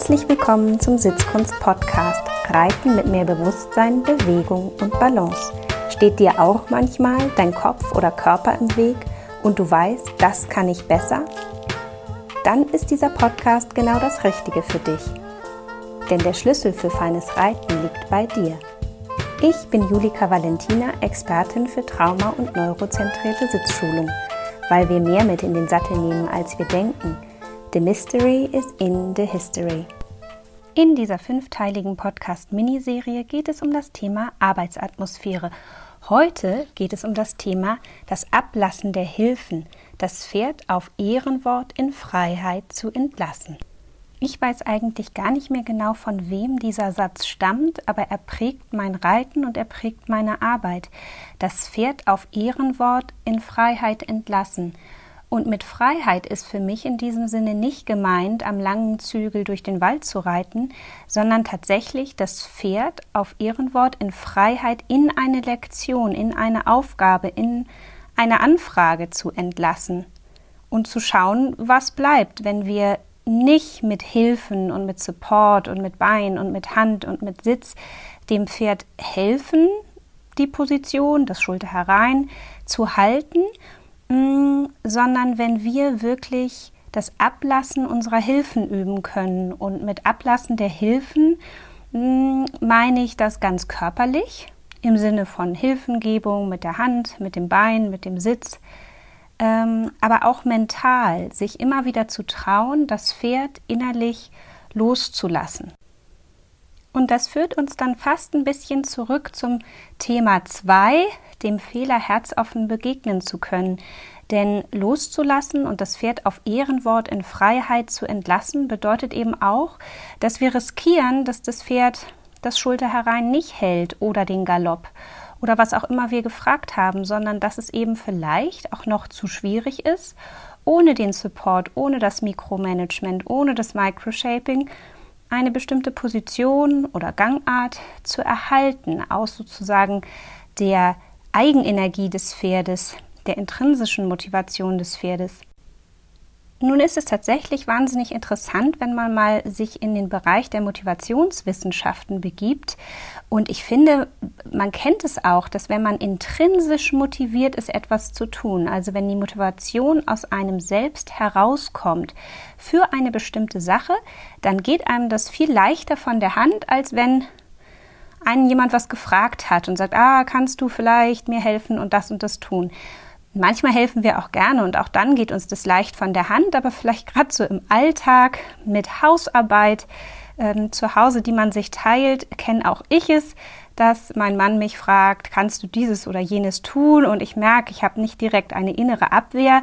Herzlich willkommen zum Sitzkunst-Podcast Reiten mit mehr Bewusstsein, Bewegung und Balance. Steht dir auch manchmal dein Kopf oder Körper im Weg und du weißt, das kann ich besser? Dann ist dieser Podcast genau das Richtige für dich. Denn der Schlüssel für feines Reiten liegt bei dir. Ich bin Julika Valentina, Expertin für Trauma- und neurozentrierte Sitzschulung, weil wir mehr mit in den Sattel nehmen, als wir denken – The Mystery is in the History. In dieser fünfteiligen Podcast-Miniserie geht es um das Thema Arbeitsatmosphäre. Heute geht es um das Thema das Ablassen der Hilfen, das Pferd auf Ehrenwort in Freiheit zu entlassen. Ich weiß eigentlich gar nicht mehr genau, von wem dieser Satz stammt, aber er prägt mein Reiten und er prägt meine Arbeit. Das Pferd auf Ehrenwort in Freiheit entlassen. Und mit Freiheit ist für mich in diesem Sinne nicht gemeint, am langen Zügel durch den Wald zu reiten, sondern tatsächlich das Pferd auf Ehrenwort in Freiheit in eine Lektion, in eine Aufgabe, in eine Anfrage zu entlassen und zu schauen, was bleibt, wenn wir nicht mit Hilfen und mit Support und mit Bein und mit Hand und mit Sitz dem Pferd helfen, die Position, das Schulter herein zu halten sondern wenn wir wirklich das Ablassen unserer Hilfen üben können. Und mit Ablassen der Hilfen mm, meine ich das ganz körperlich im Sinne von Hilfengebung mit der Hand, mit dem Bein, mit dem Sitz, ähm, aber auch mental, sich immer wieder zu trauen, das Pferd innerlich loszulassen. Und das führt uns dann fast ein bisschen zurück zum Thema 2, dem Fehler herzoffen begegnen zu können. Denn loszulassen und das Pferd auf Ehrenwort in Freiheit zu entlassen, bedeutet eben auch, dass wir riskieren, dass das Pferd das Schulter herein nicht hält oder den Galopp oder was auch immer wir gefragt haben, sondern dass es eben vielleicht auch noch zu schwierig ist, ohne den Support, ohne das Mikromanagement, ohne das Microshaping eine bestimmte Position oder Gangart zu erhalten, aus sozusagen der Eigenenergie des Pferdes, der intrinsischen Motivation des Pferdes. Nun ist es tatsächlich wahnsinnig interessant, wenn man mal sich in den Bereich der Motivationswissenschaften begibt. Und ich finde, man kennt es auch, dass wenn man intrinsisch motiviert ist, etwas zu tun, also wenn die Motivation aus einem selbst herauskommt für eine bestimmte Sache, dann geht einem das viel leichter von der Hand, als wenn einen jemand was gefragt hat und sagt, ah, kannst du vielleicht mir helfen und das und das tun. Manchmal helfen wir auch gerne und auch dann geht uns das leicht von der Hand, aber vielleicht gerade so im Alltag mit Hausarbeit ähm, zu Hause, die man sich teilt, kenne auch ich es, dass mein Mann mich fragt, kannst du dieses oder jenes tun? Und ich merke, ich habe nicht direkt eine innere Abwehr,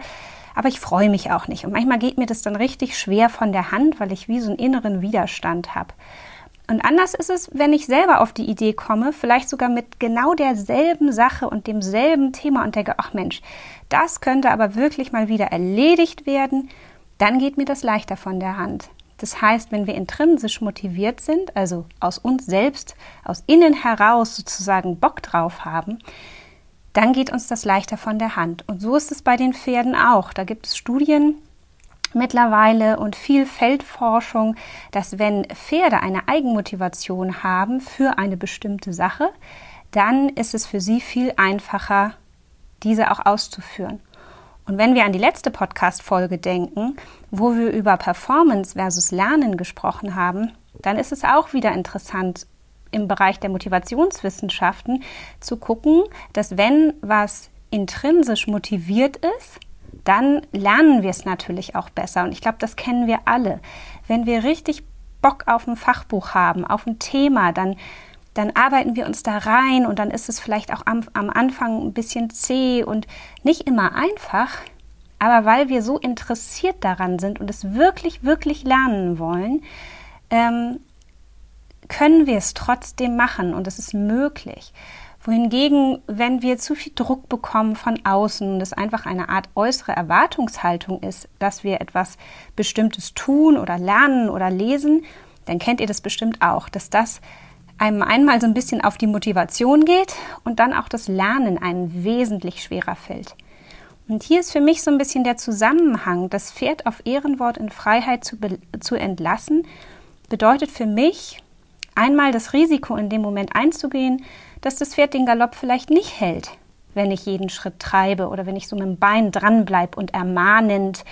aber ich freue mich auch nicht. Und manchmal geht mir das dann richtig schwer von der Hand, weil ich wie so einen inneren Widerstand habe. Und anders ist es, wenn ich selber auf die Idee komme, vielleicht sogar mit genau derselben Sache und demselben Thema und denke, ach Mensch, das könnte aber wirklich mal wieder erledigt werden, dann geht mir das leichter von der Hand. Das heißt, wenn wir intrinsisch motiviert sind, also aus uns selbst, aus innen heraus sozusagen Bock drauf haben, dann geht uns das leichter von der Hand. Und so ist es bei den Pferden auch. Da gibt es Studien, mittlerweile und viel Feldforschung, dass wenn Pferde eine Eigenmotivation haben für eine bestimmte Sache, dann ist es für sie viel einfacher, diese auch auszuführen. Und wenn wir an die letzte Podcast-Folge denken, wo wir über Performance versus Lernen gesprochen haben, dann ist es auch wieder interessant, im Bereich der Motivationswissenschaften zu gucken, dass wenn was intrinsisch motiviert ist, dann lernen wir es natürlich auch besser. Und ich glaube, das kennen wir alle. Wenn wir richtig Bock auf ein Fachbuch haben, auf ein Thema, dann, dann arbeiten wir uns da rein und dann ist es vielleicht auch am, am Anfang ein bisschen zäh und nicht immer einfach. Aber weil wir so interessiert daran sind und es wirklich, wirklich lernen wollen, ähm, können wir es trotzdem machen und es ist möglich wohingegen, wenn wir zu viel Druck bekommen von außen und es einfach eine Art äußere Erwartungshaltung ist, dass wir etwas Bestimmtes tun oder lernen oder lesen, dann kennt ihr das bestimmt auch, dass das einem einmal so ein bisschen auf die Motivation geht und dann auch das Lernen einem wesentlich schwerer fällt. Und hier ist für mich so ein bisschen der Zusammenhang, das Pferd auf Ehrenwort in Freiheit zu, zu entlassen, bedeutet für mich einmal das Risiko in dem Moment einzugehen, dass das Pferd den Galopp vielleicht nicht hält, wenn ich jeden Schritt treibe oder wenn ich so mit dem Bein dranbleibe und ermahnend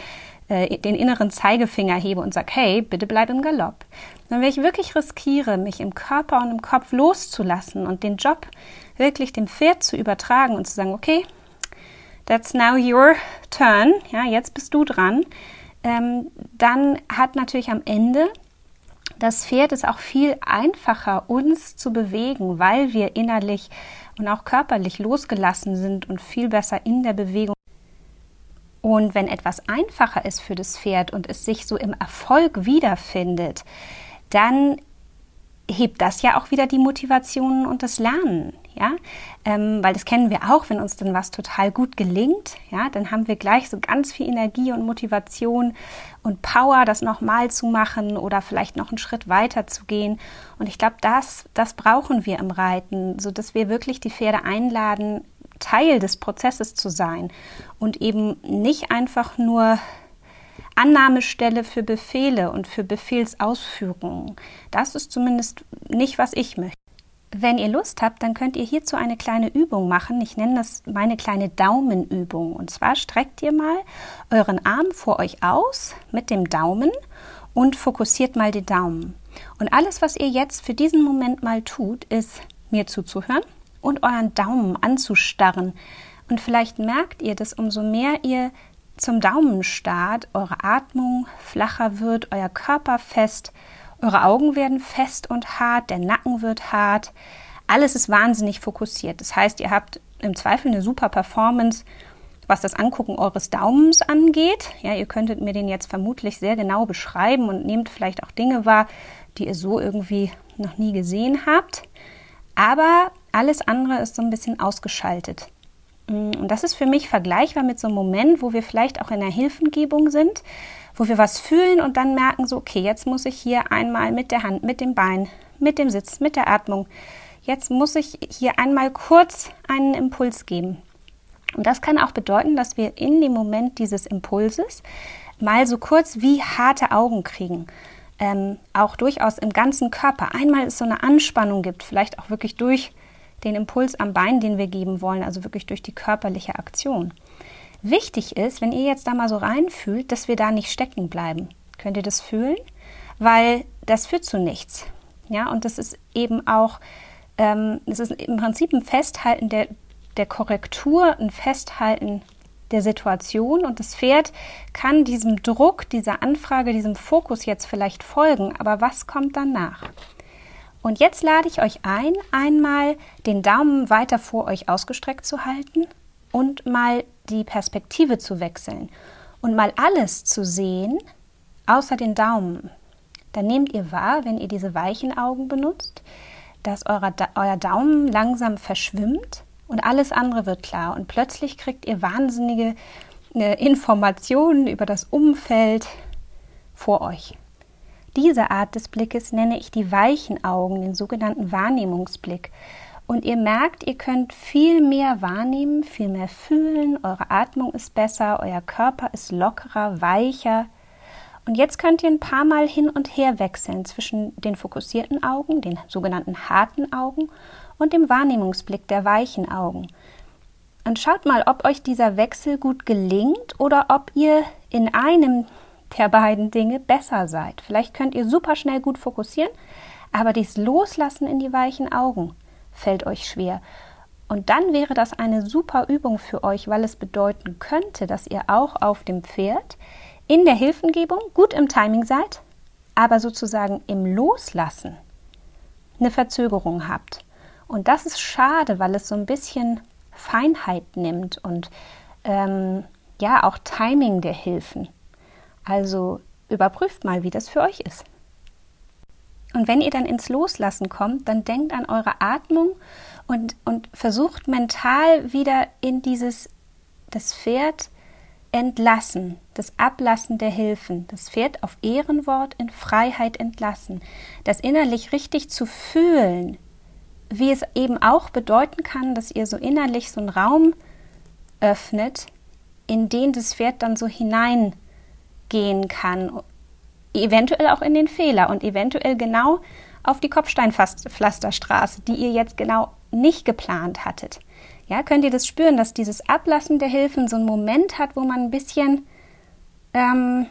äh, den inneren Zeigefinger hebe und sage, hey, bitte bleib im Galopp. Dann, wenn ich wirklich riskiere, mich im Körper und im Kopf loszulassen und den Job wirklich dem Pferd zu übertragen und zu sagen, okay, that's now your turn, ja, jetzt bist du dran, ähm, dann hat natürlich am Ende das Pferd es auch viel einfacher, uns zu bewegen, weil wir innerlich und auch körperlich losgelassen sind und viel besser in der Bewegung. Und wenn etwas einfacher ist für das Pferd und es sich so im Erfolg wiederfindet, dann hebt das ja auch wieder die Motivation und das Lernen, ja, ähm, weil das kennen wir auch, wenn uns dann was total gut gelingt, ja, dann haben wir gleich so ganz viel Energie und Motivation und Power, das nochmal zu machen oder vielleicht noch einen Schritt weiter zu gehen. Und ich glaube, das, das brauchen wir im Reiten, so dass wir wirklich die Pferde einladen, Teil des Prozesses zu sein und eben nicht einfach nur Annahmestelle für Befehle und für Befehlsausführungen. Das ist zumindest nicht, was ich möchte. Wenn ihr Lust habt, dann könnt ihr hierzu eine kleine Übung machen. Ich nenne das meine kleine Daumenübung. Und zwar streckt ihr mal euren Arm vor euch aus mit dem Daumen und fokussiert mal den Daumen. Und alles, was ihr jetzt für diesen Moment mal tut, ist mir zuzuhören und euren Daumen anzustarren. Und vielleicht merkt ihr, dass umso mehr ihr zum Daumenstart eure Atmung flacher wird, euer Körper fest, eure Augen werden fest und hart, der Nacken wird hart. Alles ist wahnsinnig fokussiert. Das heißt, ihr habt im Zweifel eine super Performance, was das Angucken eures Daumens angeht. Ja, ihr könntet mir den jetzt vermutlich sehr genau beschreiben und nehmt vielleicht auch Dinge wahr, die ihr so irgendwie noch nie gesehen habt. Aber alles andere ist so ein bisschen ausgeschaltet. Mm, und das ist für mich vergleichbar mit so einem Moment, wo wir vielleicht auch in der Hilfengebung sind, wo wir was fühlen und dann merken, so, okay, jetzt muss ich hier einmal mit der Hand, mit dem Bein, mit dem Sitz, mit der Atmung, jetzt muss ich hier einmal kurz einen Impuls geben. Und das kann auch bedeuten, dass wir in dem Moment dieses Impulses mal so kurz wie harte Augen kriegen. Ähm, auch durchaus im ganzen Körper. Einmal es so eine Anspannung gibt, vielleicht auch wirklich durch den Impuls am Bein, den wir geben wollen, also wirklich durch die körperliche Aktion. Wichtig ist, wenn ihr jetzt da mal so reinfühlt, dass wir da nicht stecken bleiben. Könnt ihr das fühlen? Weil das führt zu nichts. Ja, und das ist eben auch, ähm, das ist im Prinzip ein Festhalten der, der Korrektur, ein Festhalten der Situation und das Pferd kann diesem Druck, dieser Anfrage, diesem Fokus jetzt vielleicht folgen, aber was kommt danach? Und jetzt lade ich euch ein, einmal den Daumen weiter vor euch ausgestreckt zu halten und mal die Perspektive zu wechseln und mal alles zu sehen, außer den Daumen. Dann nehmt ihr wahr, wenn ihr diese weichen Augen benutzt, dass euer, euer Daumen langsam verschwimmt und alles andere wird klar. Und plötzlich kriegt ihr wahnsinnige äh, Informationen über das Umfeld vor euch. Diese Art des Blickes nenne ich die weichen Augen, den sogenannten Wahrnehmungsblick. Und ihr merkt, ihr könnt viel mehr wahrnehmen, viel mehr fühlen, eure Atmung ist besser, euer Körper ist lockerer, weicher. Und jetzt könnt ihr ein paar Mal hin und her wechseln zwischen den fokussierten Augen, den sogenannten harten Augen, und dem Wahrnehmungsblick der weichen Augen. Und schaut mal, ob euch dieser Wechsel gut gelingt oder ob ihr in einem der beiden Dinge besser seid. Vielleicht könnt ihr super schnell gut fokussieren, aber dies Loslassen in die weichen Augen fällt euch schwer. Und dann wäre das eine super Übung für euch, weil es bedeuten könnte, dass ihr auch auf dem Pferd in der Hilfengebung gut im Timing seid, aber sozusagen im Loslassen eine Verzögerung habt. Und das ist schade, weil es so ein bisschen Feinheit nimmt und ähm, ja auch Timing der Hilfen. Also überprüft mal, wie das für euch ist. Und wenn ihr dann ins Loslassen kommt, dann denkt an eure Atmung und, und versucht mental wieder in dieses, das Pferd entlassen, das Ablassen der Hilfen, das Pferd auf Ehrenwort in Freiheit entlassen, das innerlich richtig zu fühlen, wie es eben auch bedeuten kann, dass ihr so innerlich so einen Raum öffnet, in den das Pferd dann so hinein gehen kann, eventuell auch in den Fehler und eventuell genau auf die Kopfsteinpflasterstraße, die ihr jetzt genau nicht geplant hattet. Ja, könnt ihr das spüren, dass dieses Ablassen der Hilfen so einen Moment hat, wo man ein bisschen ähm,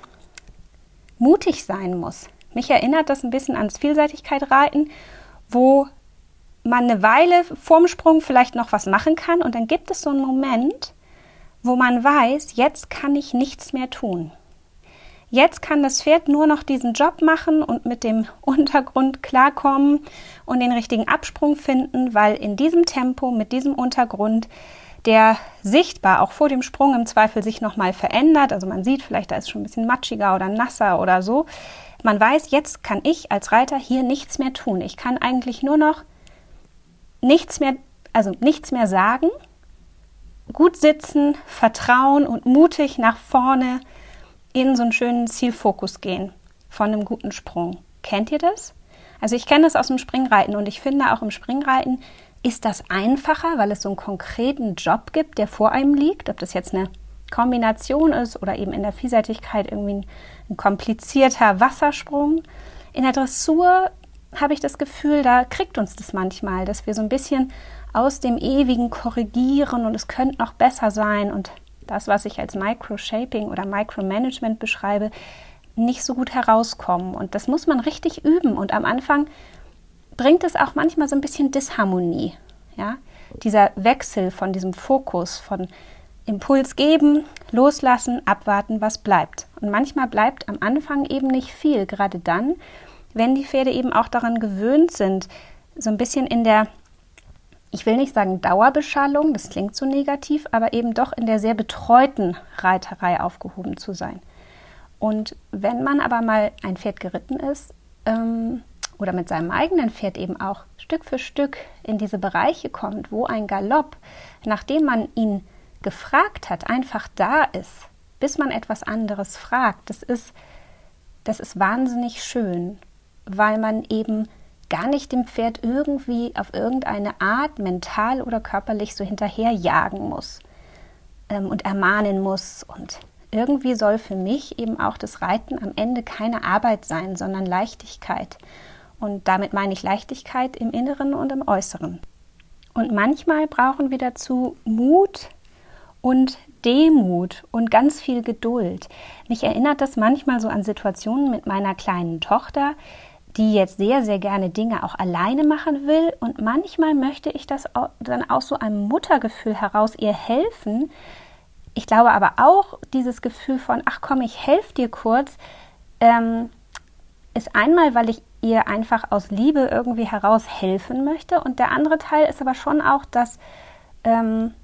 mutig sein muss. Mich erinnert das ein bisschen ans Vielseitigkeit-Reiten, wo man eine Weile vorm Sprung vielleicht noch was machen kann und dann gibt es so einen Moment, wo man weiß, jetzt kann ich nichts mehr tun. Jetzt kann das Pferd nur noch diesen Job machen und mit dem Untergrund klarkommen und den richtigen Absprung finden, weil in diesem Tempo, mit diesem Untergrund, der sichtbar auch vor dem Sprung im Zweifel sich nochmal verändert. Also man sieht vielleicht, da ist schon ein bisschen matschiger oder nasser oder so. Man weiß, jetzt kann ich als Reiter hier nichts mehr tun. Ich kann eigentlich nur noch nichts mehr, also nichts mehr sagen, gut sitzen, vertrauen und mutig nach vorne in so einen schönen Zielfokus gehen von einem guten Sprung. Kennt ihr das? Also ich kenne das aus dem Springreiten und ich finde auch im Springreiten ist das einfacher, weil es so einen konkreten Job gibt, der vor einem liegt, ob das jetzt eine Kombination ist oder eben in der Vielseitigkeit irgendwie ein, ein komplizierter Wassersprung. In der Dressur habe ich das Gefühl, da kriegt uns das manchmal, dass wir so ein bisschen aus dem ewigen korrigieren und es könnte noch besser sein und das, was ich als Microshaping oder Micromanagement beschreibe, nicht so gut herauskommen. Und das muss man richtig üben. Und am Anfang bringt es auch manchmal so ein bisschen Disharmonie. Ja? Dieser Wechsel von diesem Fokus, von Impuls geben, loslassen, abwarten, was bleibt. Und manchmal bleibt am Anfang eben nicht viel, gerade dann, wenn die Pferde eben auch daran gewöhnt sind, so ein bisschen in der ich will nicht sagen Dauerbeschallung, das klingt so negativ, aber eben doch in der sehr betreuten Reiterei aufgehoben zu sein. Und wenn man aber mal ein Pferd geritten ist ähm, oder mit seinem eigenen Pferd eben auch Stück für Stück in diese Bereiche kommt, wo ein Galopp, nachdem man ihn gefragt hat, einfach da ist, bis man etwas anderes fragt, das ist, das ist wahnsinnig schön, weil man eben gar nicht dem Pferd irgendwie auf irgendeine Art mental oder körperlich so hinterherjagen muss ähm, und ermahnen muss. Und irgendwie soll für mich eben auch das Reiten am Ende keine Arbeit sein, sondern Leichtigkeit. Und damit meine ich Leichtigkeit im Inneren und im Äußeren. Und manchmal brauchen wir dazu Mut und Demut und ganz viel Geduld. Mich erinnert das manchmal so an Situationen mit meiner kleinen Tochter, die jetzt sehr, sehr gerne Dinge auch alleine machen will. Und manchmal möchte ich das dann aus so einem Muttergefühl heraus ihr helfen. Ich glaube aber auch, dieses Gefühl von, ach komm, ich helfe dir kurz, ähm, ist einmal, weil ich ihr einfach aus Liebe irgendwie heraus helfen möchte. Und der andere Teil ist aber schon auch, dass ähm,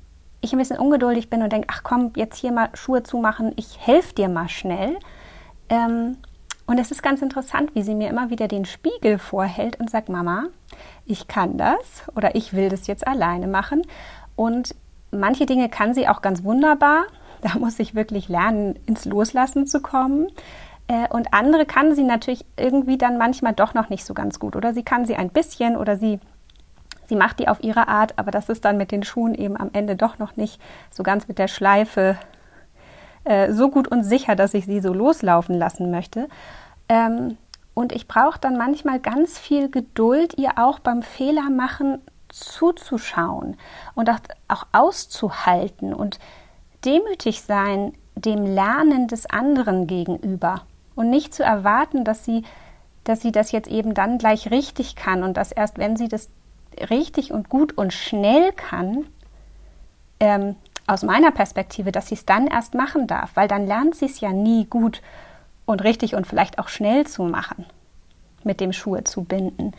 ich ein bisschen ungeduldig bin und denke, ach komm, jetzt hier mal Schuhe zumachen, ich helfe dir mal schnell. Ähm, und es ist ganz interessant, wie sie mir immer wieder den Spiegel vorhält und sagt, Mama, ich kann das oder ich will das jetzt alleine machen. Und manche Dinge kann sie auch ganz wunderbar. Da muss ich wirklich lernen, ins Loslassen zu kommen. Äh, und andere kann sie natürlich irgendwie dann manchmal doch noch nicht so ganz gut. Oder sie kann sie ein bisschen oder sie, sie macht die auf ihre Art, aber das ist dann mit den Schuhen eben am Ende doch noch nicht so ganz mit der Schleife äh, so gut und sicher, dass ich sie so loslaufen lassen möchte. Ähm, und ich brauche dann manchmal ganz viel Geduld, ihr auch beim Fehlermachen zuzuschauen und auch, auch auszuhalten und demütig sein dem Lernen des anderen gegenüber und nicht zu erwarten, dass sie, dass sie das jetzt eben dann gleich richtig kann und dass erst wenn sie das richtig und gut und schnell kann, ähm, aus meiner Perspektive, dass sie es dann erst machen darf, weil dann lernt sie es ja nie gut und richtig und vielleicht auch schnell zu machen, mit dem Schuhe zu binden.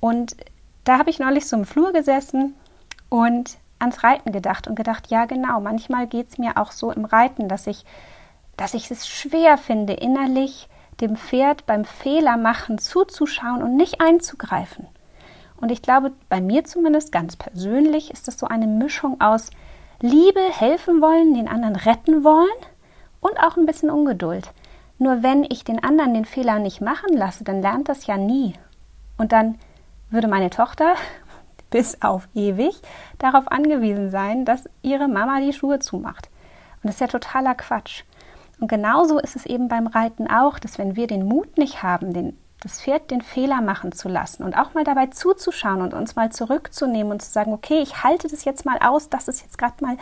Und da habe ich neulich so im Flur gesessen und ans Reiten gedacht und gedacht, ja genau, manchmal geht es mir auch so im Reiten, dass ich, dass ich es schwer finde, innerlich dem Pferd beim Fehler machen zuzuschauen und nicht einzugreifen. Und ich glaube, bei mir zumindest ganz persönlich ist das so eine Mischung aus Liebe, helfen wollen, den anderen retten wollen und auch ein bisschen Ungeduld. Nur wenn ich den anderen den Fehler nicht machen lasse, dann lernt das ja nie. Und dann würde meine Tochter bis auf ewig darauf angewiesen sein, dass ihre Mama die Schuhe zumacht. Und das ist ja totaler Quatsch. Und genauso ist es eben beim Reiten auch, dass wenn wir den Mut nicht haben, den, das Pferd den Fehler machen zu lassen und auch mal dabei zuzuschauen und uns mal zurückzunehmen und zu sagen, okay, ich halte das jetzt mal aus, dass es jetzt gerade mal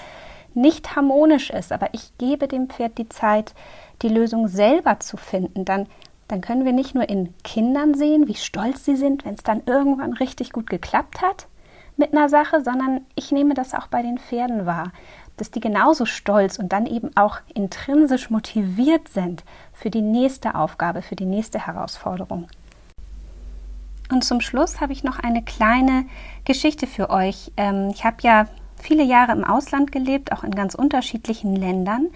nicht harmonisch ist, aber ich gebe dem Pferd die Zeit, die Lösung selber zu finden, dann, dann können wir nicht nur in Kindern sehen, wie stolz sie sind, wenn es dann irgendwann richtig gut geklappt hat mit einer Sache, sondern ich nehme das auch bei den Pferden wahr, dass die genauso stolz und dann eben auch intrinsisch motiviert sind für die nächste Aufgabe, für die nächste Herausforderung. Und zum Schluss habe ich noch eine kleine Geschichte für euch. Ähm, ich habe ja viele Jahre im Ausland gelebt, auch in ganz unterschiedlichen Ländern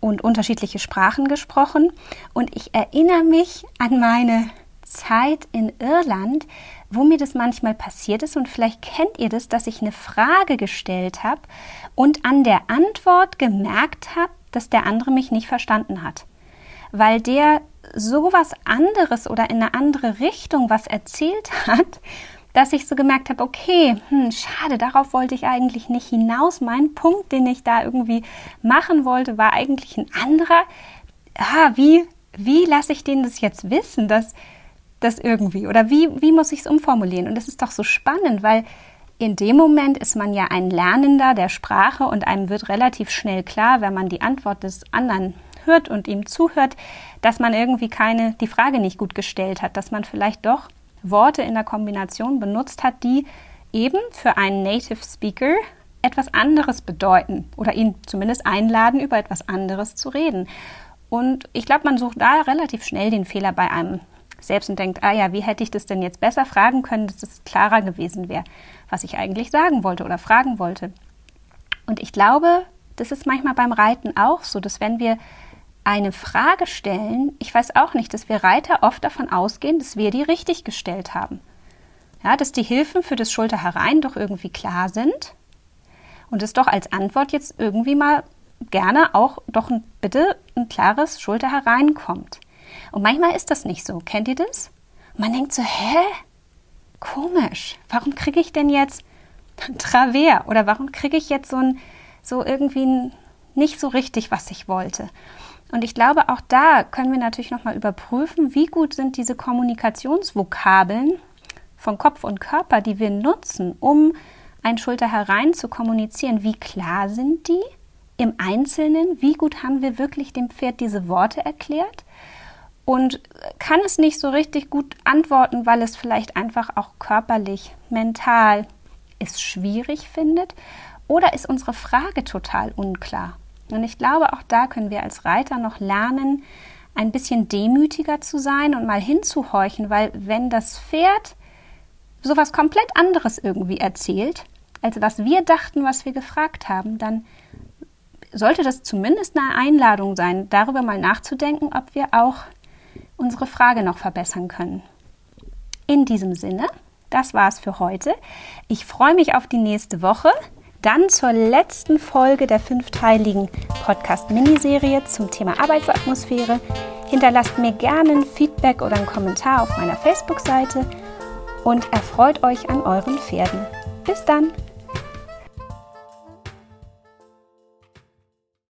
und unterschiedliche Sprachen gesprochen. Und ich erinnere mich an meine Zeit in Irland, wo mir das manchmal passiert ist. Und vielleicht kennt ihr das, dass ich eine Frage gestellt habe und an der Antwort gemerkt habe, dass der andere mich nicht verstanden hat. Weil der sowas anderes oder in eine andere Richtung was erzählt hat, dass ich so gemerkt habe, okay, hm, schade, darauf wollte ich eigentlich nicht hinaus. Mein Punkt, den ich da irgendwie machen wollte, war eigentlich ein anderer. Ah, wie, wie lasse ich denen das jetzt wissen, dass das irgendwie oder wie, wie muss ich es umformulieren? Und das ist doch so spannend, weil in dem Moment ist man ja ein Lernender der Sprache und einem wird relativ schnell klar, wenn man die Antwort des anderen hört und ihm zuhört, dass man irgendwie keine, die Frage nicht gut gestellt hat, dass man vielleicht doch Worte in der Kombination benutzt hat, die eben für einen Native Speaker etwas anderes bedeuten oder ihn zumindest einladen, über etwas anderes zu reden. Und ich glaube, man sucht da relativ schnell den Fehler bei einem selbst und denkt, ah ja, wie hätte ich das denn jetzt besser fragen können, dass es klarer gewesen wäre, was ich eigentlich sagen wollte oder fragen wollte. Und ich glaube, das ist manchmal beim Reiten auch so, dass wenn wir eine Frage stellen, ich weiß auch nicht, dass wir Reiter oft davon ausgehen, dass wir die richtig gestellt haben. Ja, dass die Hilfen für das Schulter herein doch irgendwie klar sind und es doch als Antwort jetzt irgendwie mal gerne auch doch ein, bitte ein klares Schulter hereinkommt. Und manchmal ist das nicht so. Kennt ihr das? man denkt so, hä? Komisch. Warum kriege ich denn jetzt Travers? Oder warum kriege ich jetzt so ein, so irgendwie ein, nicht so richtig, was ich wollte? Und ich glaube, auch da können wir natürlich nochmal überprüfen, wie gut sind diese Kommunikationsvokabeln von Kopf und Körper, die wir nutzen, um ein Schulter herein zu kommunizieren. Wie klar sind die im Einzelnen? Wie gut haben wir wirklich dem Pferd diese Worte erklärt? Und kann es nicht so richtig gut antworten, weil es vielleicht einfach auch körperlich, mental es schwierig findet? Oder ist unsere Frage total unklar? Und ich glaube, auch da können wir als Reiter noch lernen, ein bisschen demütiger zu sein und mal hinzuhorchen, weil wenn das Pferd sowas komplett anderes irgendwie erzählt, als was wir dachten, was wir gefragt haben, dann sollte das zumindest eine Einladung sein, darüber mal nachzudenken, ob wir auch unsere Frage noch verbessern können. In diesem Sinne, das war's für heute. Ich freue mich auf die nächste Woche. Dann zur letzten Folge der fünfteiligen Podcast-Miniserie zum Thema Arbeitsatmosphäre. Hinterlasst mir gerne ein Feedback oder einen Kommentar auf meiner Facebook-Seite und erfreut euch an euren Pferden. Bis dann!